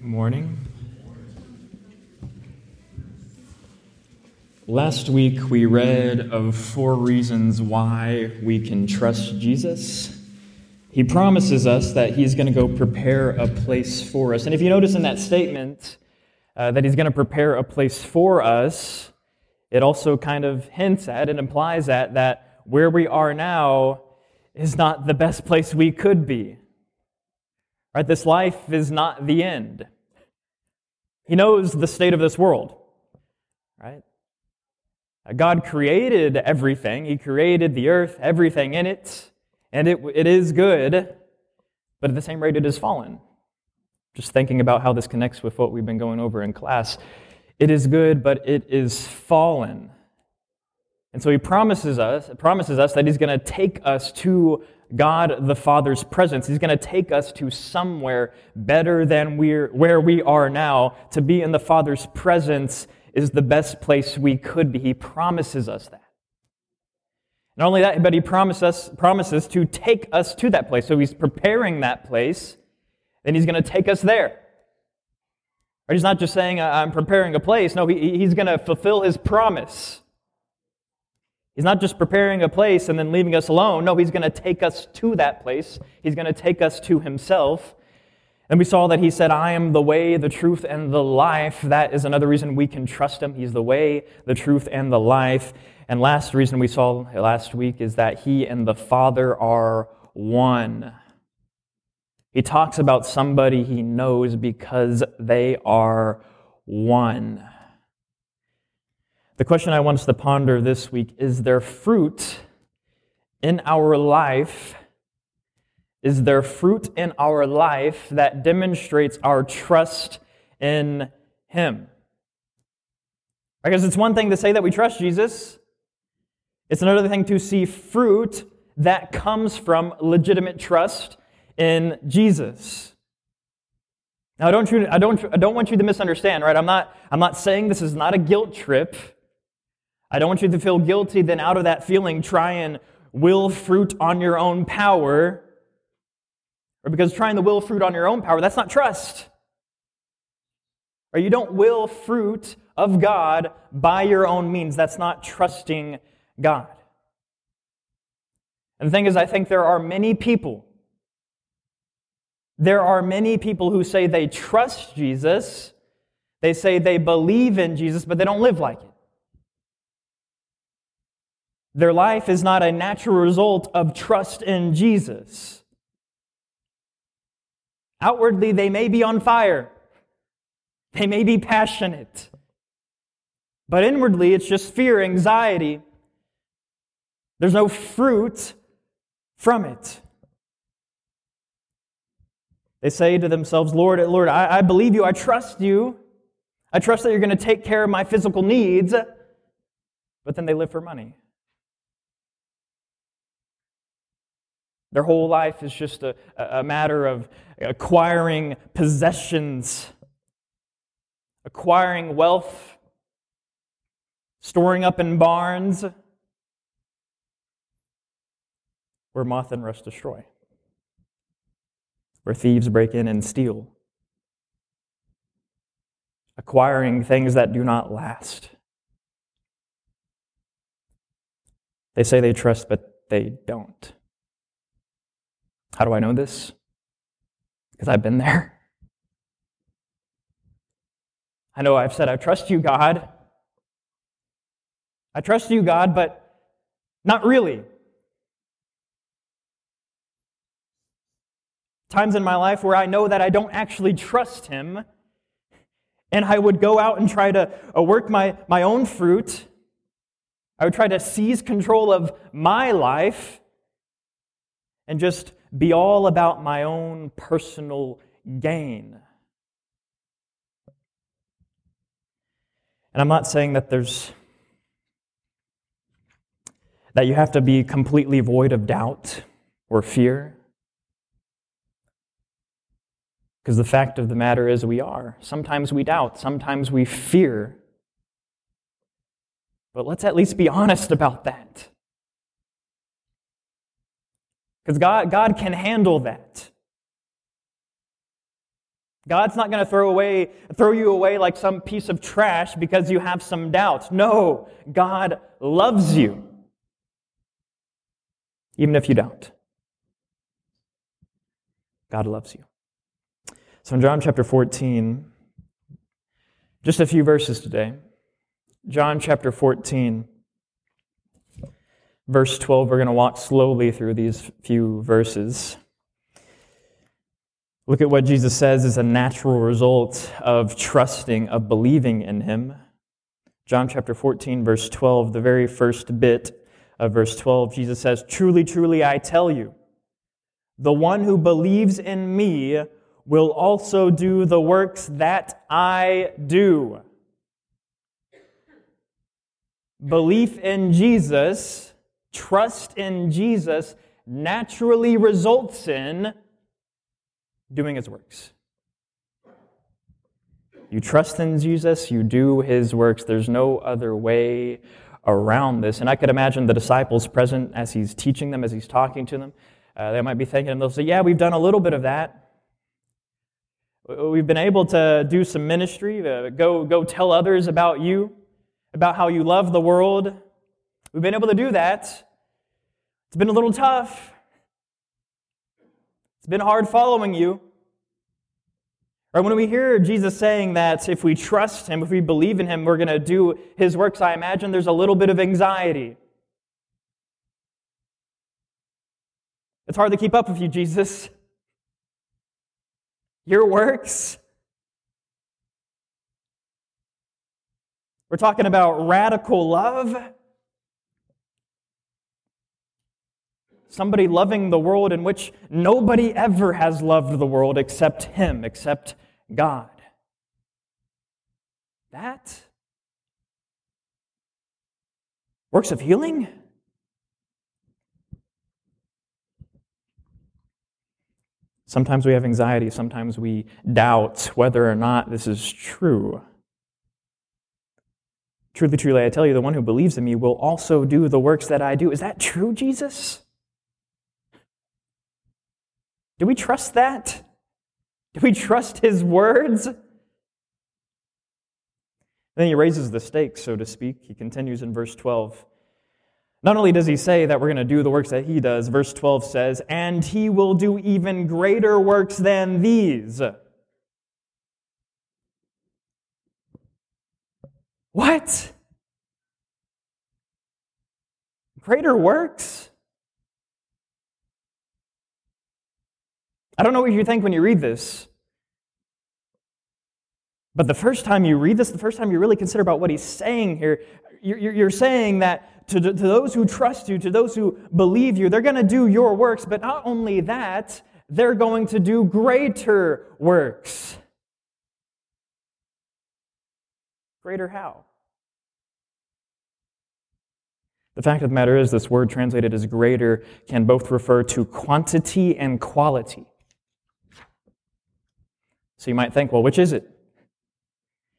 morning. Last week we read of four reasons why we can trust Jesus. He promises us that he's going to go prepare a place for us. And if you notice in that statement uh, that he's going to prepare a place for us, it also kind of hints at and implies at that where we are now is not the best place we could be. Right? This life is not the end. He knows the state of this world. Right? Uh, God created everything. He created the earth, everything in it, and it, it is good, but at the same rate, it is fallen. Just thinking about how this connects with what we've been going over in class. It is good, but it is fallen. And so he promises us, promises us that he's going to take us to God the Father's presence. He's going to take us to somewhere better than we're, where we are now. To be in the Father's presence is the best place we could be. He promises us that. Not only that, but he promises us, promises to take us to that place. So he's preparing that place, and he's going to take us there. Or he's not just saying, I'm preparing a place. No, he, he's going to fulfill his promise. He's not just preparing a place and then leaving us alone. No, he's going to take us to that place. He's going to take us to himself. And we saw that he said, I am the way, the truth, and the life. That is another reason we can trust him. He's the way, the truth, and the life. And last reason we saw last week is that he and the Father are one. He talks about somebody he knows because they are one. The question I want us to ponder this week is there fruit in our life? Is there fruit in our life that demonstrates our trust in Him? Because it's one thing to say that we trust Jesus, it's another thing to see fruit that comes from legitimate trust in Jesus. Now, I don't, I don't, I don't want you to misunderstand, right? I'm not, I'm not saying this is not a guilt trip. I don't want you to feel guilty, then out of that feeling, try and will fruit on your own power. Or because trying to will fruit on your own power, that's not trust. Or you don't will fruit of God by your own means. That's not trusting God. And the thing is, I think there are many people, there are many people who say they trust Jesus, they say they believe in Jesus, but they don't live like it. Their life is not a natural result of trust in Jesus. Outwardly, they may be on fire, they may be passionate, but inwardly, it's just fear, anxiety. There's no fruit from it. They say to themselves, Lord, Lord, I, I believe you, I trust you. I trust that you're going to take care of my physical needs, but then they live for money. Their whole life is just a, a matter of acquiring possessions, acquiring wealth, storing up in barns where moth and rust destroy, where thieves break in and steal, acquiring things that do not last. They say they trust, but they don't. How do I know this? Because I've been there. I know I've said, I trust you, God. I trust you, God, but not really. Times in my life where I know that I don't actually trust Him, and I would go out and try to uh, work my, my own fruit. I would try to seize control of my life and just be all about my own personal gain. And I'm not saying that there's that you have to be completely void of doubt or fear. Because the fact of the matter is, we are. Sometimes we doubt, sometimes we fear. But let's at least be honest about that. Because God, God can handle that. God's not going to throw away throw you away like some piece of trash because you have some doubts. No, God loves you. Even if you don't. God loves you. So in John chapter 14, just a few verses today. John chapter 14, verse 12. We're going to walk slowly through these few verses. Look at what Jesus says is a natural result of trusting, of believing in him. John chapter 14, verse 12, the very first bit of verse 12, Jesus says, Truly, truly, I tell you, the one who believes in me will also do the works that I do. Belief in Jesus, trust in Jesus, naturally results in doing his works. You trust in Jesus, you do his works. There's no other way around this. And I could imagine the disciples present as he's teaching them, as he's talking to them. Uh, they might be thinking, and they'll say, Yeah, we've done a little bit of that. We've been able to do some ministry, uh, go, go tell others about you, about how you love the world. We've been able to do that. It's been a little tough. It's been hard following you. Or when we hear Jesus saying that if we trust Him, if we believe in Him, we're going to do His works, I imagine there's a little bit of anxiety. It's hard to keep up with you, Jesus your works. We're talking about radical love. Somebody loving the world in which nobody ever has loved the world except Him, except God. That works of healing? Sometimes we have anxiety. Sometimes we doubt whether or not this is true. Truly, truly, I tell you, the one who believes in me will also do the works that I do. Is that true, Jesus? Do we trust that? Do we trust his words? Then he raises the stakes, so to speak. He continues in verse 12. Not only does he say that we're going to do the works that he does, verse 12 says, and he will do even greater works than these. What? Greater works? I don't know what you think when you read this. But the first time you read this, the first time you really consider about what he's saying here, you're saying that to, those who trust you, to those who believe you, they're going to do your works, but not only that, they're going to do greater works. Greater how? The fact of the matter is, this word translated as greater can both refer to quantity and quality. So you might think, well, which is it?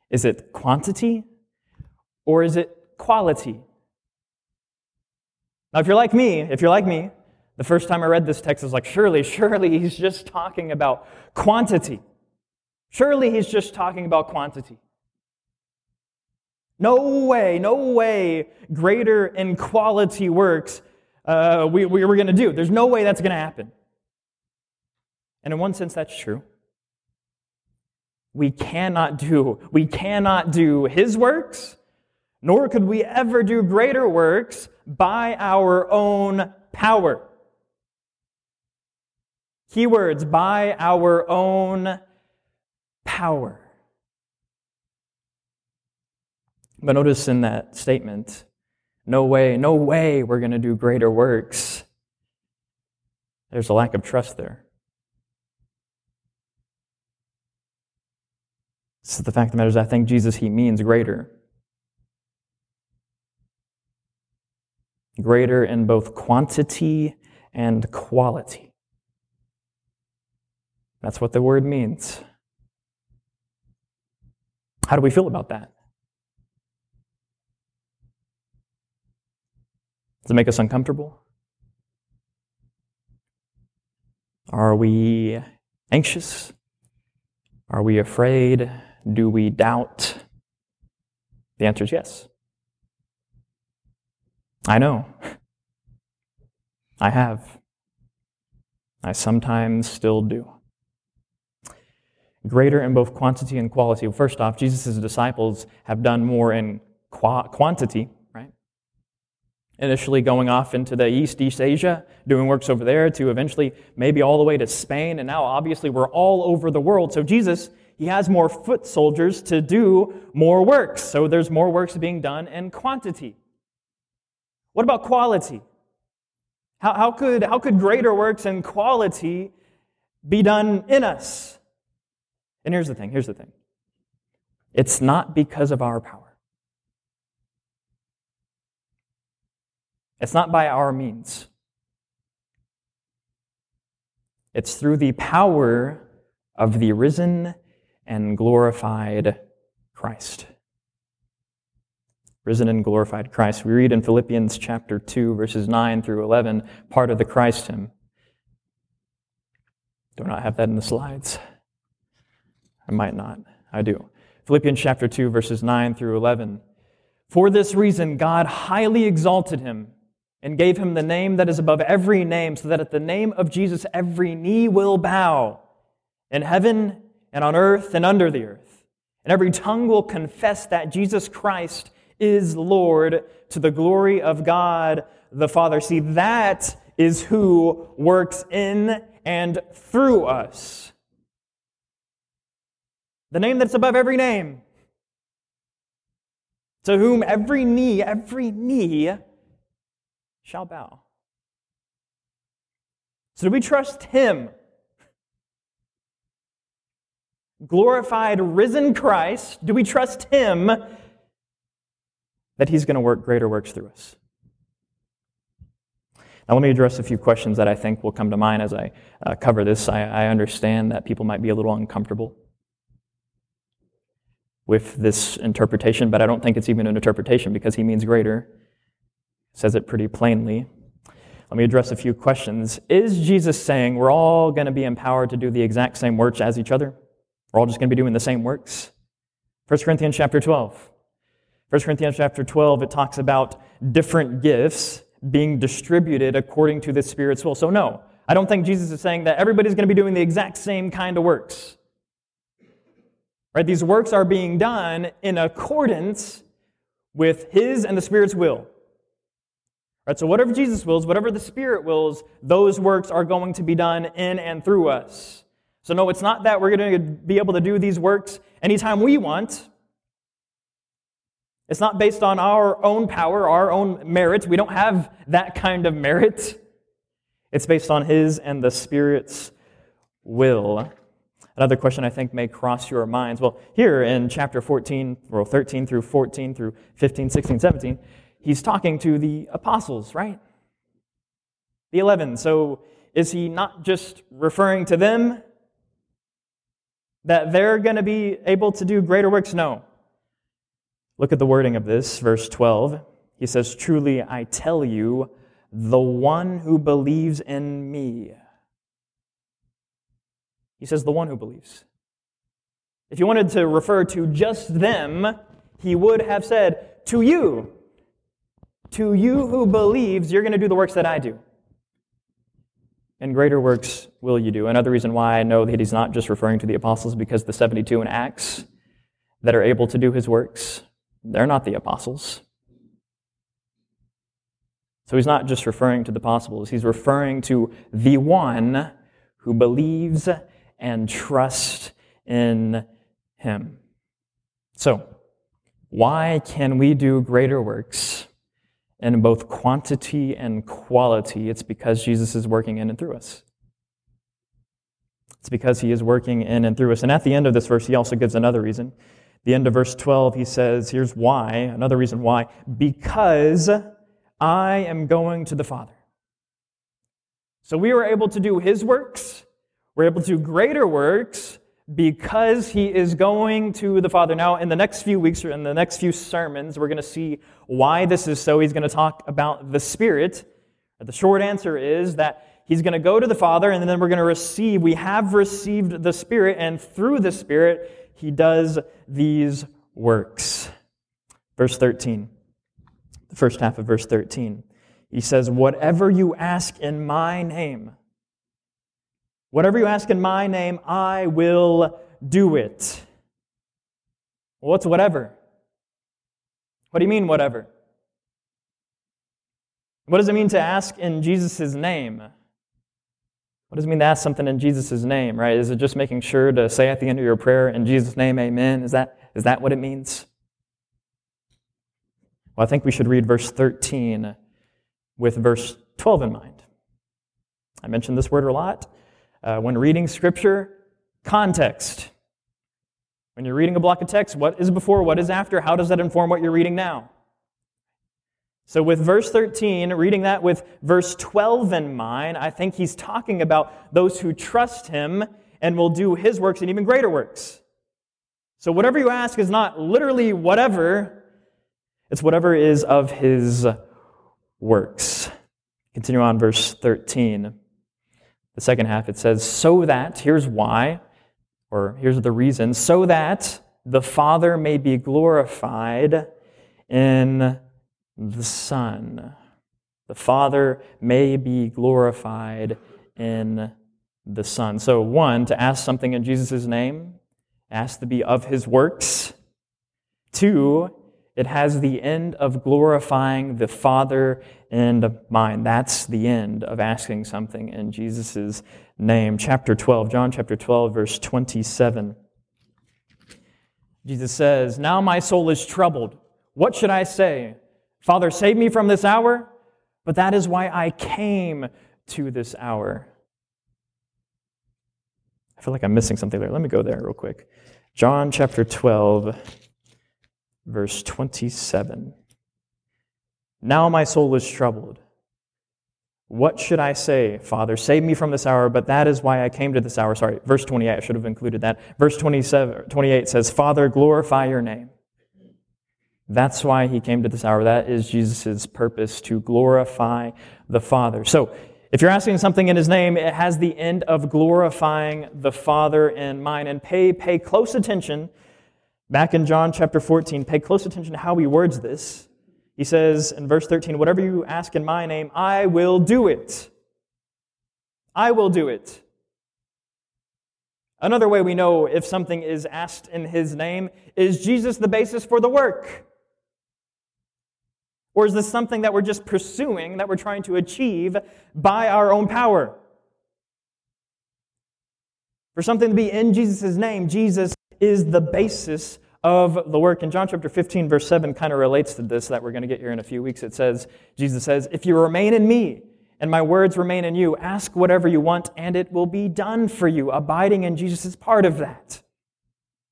Is it quantity or is it quality? Now, if you're like me, if you're like me, the first time I read this text, I was like, surely, surely he's just talking about quantity. Surely he's just talking about quantity. No way, no way greater in quality works uh, we, we were going to do. There's no way that's going to happen. And in one sense, that's true. We cannot do, we cannot do his works, nor could we ever do greater works by our own power. Keywords by our own power. But notice in that statement, no way, no way we're going to do greater works. There's a lack of trust there. So the fact of the matter is, I think Jesus, he means greater. greater in both quantity and quality. That's what the word means. How do we feel about that? Does it make us uncomfortable? Are we anxious? Are we afraid? Do we doubt? The answer is yes. I know. I have. I sometimes still do. Greater in both quantity and quality. First off, Jesus' disciples have done more in qu- quantity, right? Initially going off into the East, East Asia, doing works over there, to eventually maybe all the way to Spain, and now obviously we're all over the world. So Jesus, he has more foot soldiers to do more works. So there's more works being done in quantity. What about quality? How, how, could, how could greater works and quality be done in us? And here's the thing here's the thing it's not because of our power, it's not by our means. It's through the power of the risen and glorified Christ. Risen and glorified Christ. We read in Philippians chapter 2, verses 9 through 11, part of the Christ hymn. Do not have that in the slides. I might not. I do. Philippians chapter 2, verses 9 through 11. For this reason, God highly exalted him and gave him the name that is above every name, so that at the name of Jesus every knee will bow in heaven and on earth and under the earth. And every tongue will confess that Jesus Christ is Lord to the glory of God the Father. See, that is who works in and through us. The name that's above every name. To whom every knee, every knee shall bow. So do we trust him? Glorified, risen Christ, do we trust him that he's going to work greater works through us? Now, let me address a few questions that I think will come to mind as I uh, cover this. I, I understand that people might be a little uncomfortable with this interpretation, but I don't think it's even an interpretation because he means greater. says it pretty plainly. Let me address a few questions. Is Jesus saying we're all going to be empowered to do the exact same works as each other? We're all just going to be doing the same works? 1 Corinthians chapter 12. 1 Corinthians chapter 12, it talks about different gifts being distributed according to the Spirit's will. So, no, I don't think Jesus is saying that everybody's going to be doing the exact same kind of works. Right? These works are being done in accordance with His and the Spirit's will. Right? So whatever Jesus wills, whatever the Spirit wills, those works are going to be done in and through us. So no, it's not that we're going to be able to do these works anytime we want. It's not based on our own power, our own merit. We don't have that kind of merit. It's based on His and the Spirit's will. Another question I think may cross your minds. Well, here in chapter 14, or 13 through 14 through 15, 16, 17, he's talking to the apostles, right? The 11. So is he not just referring to them? That they're going to be able to do greater works? No. Look at the wording of this, verse 12. He says, Truly I tell you, the one who believes in me he says, the one who believes. If you wanted to refer to just them, he would have said, to you. To you who believes, you're going to do the works that I do. And greater works will you do. Another reason why I know that he's not just referring to the apostles, because the 72 in Acts that are able to do his works, they're not the apostles. So he's not just referring to the apostles, he's referring to the one who believes and trusts in Him. So, why can we do greater works in both quantity and quality? It's because Jesus is working in and through us. It's because he is working in and through us. And at the end of this verse, he also gives another reason. The end of verse 12, he says, Here's why, another reason why. Because I am going to the Father. So we were able to do his works we're able to do greater works because he is going to the Father. Now, in the next few weeks or in the next few sermons, we're going to see why this is so. He's going to talk about the Spirit. The short answer is that he's going to go to the Father, and then we're going to receive, we have received the Spirit, and through the Spirit, he does these works. Verse 13, the first half of verse 13. He says, Whatever you ask in my name, whatever you ask in my name, I will do it. what's whatever? What do you mean, whatever? What does it mean to ask in Jesus' name? What does it mean to ask something in Jesus' name, right? Is it just making sure to say at the end of your prayer, in Jesus' name, amen? Is that, is that what it means? Well, I think we should read verse 13 with verse 12 in mind. I mentioned this word a lot. Uh, when reading scripture, context. When you're reading a block of text, what is before, what is after? How does that inform what you're reading now? So, with verse 13, reading that with verse 12 in mind, I think he's talking about those who trust him and will do his works and even greater works. So, whatever you ask is not literally whatever, it's whatever is of his works. Continue on, verse 13. The second half, it says, So that, here's why, or here's the reason, so that the Father may be glorified in the Son. The Father may be glorified in the Son. So, one, to ask something in Jesus' name, ask to be of his works. Two, it has the end of glorifying the Father and mine. That's the end of asking something in Jesus' name. Chapter 12, John chapter 12, verse 27. Jesus says, Now my soul is troubled. What should I say? Father, save me from this hour, but that is why I came to this hour. I feel like I'm missing something there. Let me go there real quick. John chapter 12, verse 27. Now my soul is troubled. What should I say, Father? Save me from this hour, but that is why I came to this hour. Sorry, verse 28, I should have included that. Verse 27, 28 says, Father, glorify your name. That's why he came to this hour. That is Jesus' purpose to glorify the Father. So, if you're asking something in his name, it has the end of glorifying the Father in mind. And pay, pay close attention. Back in John chapter 14, pay close attention to how he words this. He says in verse 13, Whatever you ask in my name, I will do it. I will do it. Another way we know if something is asked in his name is Jesus the basis for the work? Or is this something that we're just pursuing, that we're trying to achieve by our own power? For something to be in Jesus' name, Jesus is the basis of the work. And John chapter 15, verse 7 kind of relates to this that we're going to get here in a few weeks. It says, Jesus says, If you remain in me and my words remain in you, ask whatever you want and it will be done for you. Abiding in Jesus is part of that.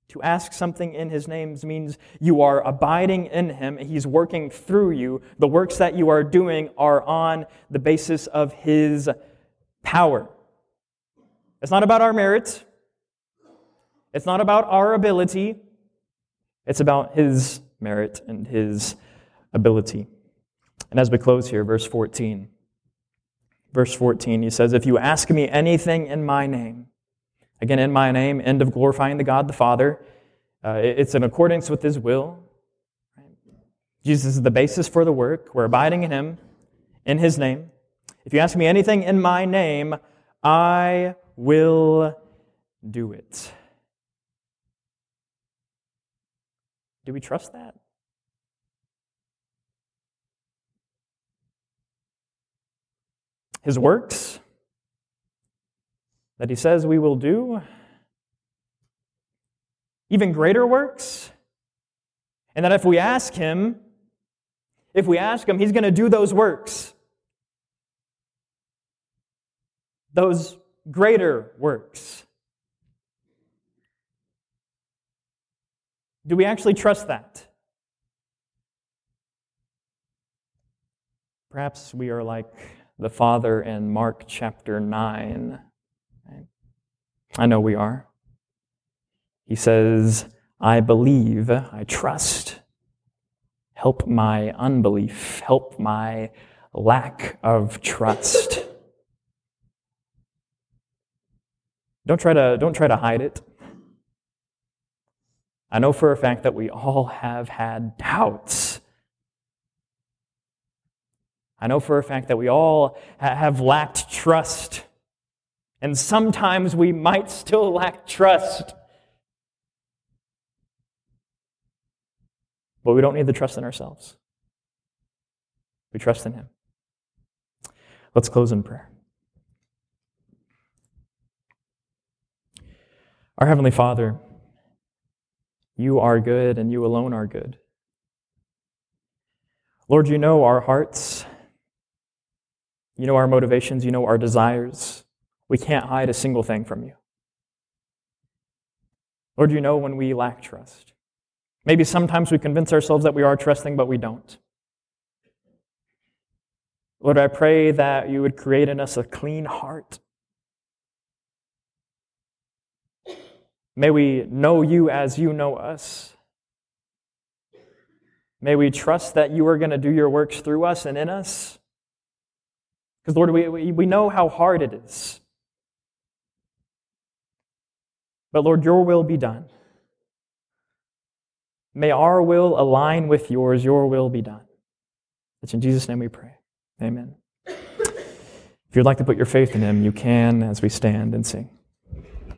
To ask something in his name means you are abiding in him. He's working through you. The works that you are doing are on the basis of his power. It's not about our merits. It's not about our ability. It's about his merit and his ability. And as we close here, verse 14. Verse 14, he says, If you ask me anything in my name, Again, in my name, end of glorifying the God the Father. Uh, it's in accordance with his will. Jesus is the basis for the work. We're abiding in him, in his name. If you ask me anything in my name, I will do it. Do we trust that? His works, that he says we will do, even greater works, and that if we ask him, if we ask him, he's going to do those works. Those greater works. Do we actually trust that? Perhaps we are like the Father in Mark chapter 9 I know we are. He says, I believe, I trust. Help my unbelief, help my lack of trust. Don't try to, don't try to hide it. I know for a fact that we all have had doubts. I know for a fact that we all ha- have lacked trust. And sometimes we might still lack trust. But we don't need to trust in ourselves. We trust in Him. Let's close in prayer. Our Heavenly Father, you are good and you alone are good. Lord, you know our hearts. You know our motivations. You know our desires. We can't hide a single thing from you. Lord, you know when we lack trust. Maybe sometimes we convince ourselves that we are trusting, but we don't. Lord, I pray that you would create in us a clean heart. May we know you as you know us. May we trust that you are going to do your works through us and in us. Because, Lord, we, we know how hard it is. But, Lord, your will be done. May our will align with yours, your will be done. It's in Jesus' name we pray. Amen. If you'd like to put your faith in him, you can as we stand and sing.